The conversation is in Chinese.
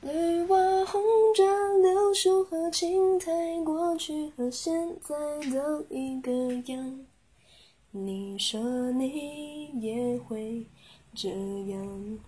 绿瓦红砖柳树和青苔过去和现在都一个样。你说你也会这样。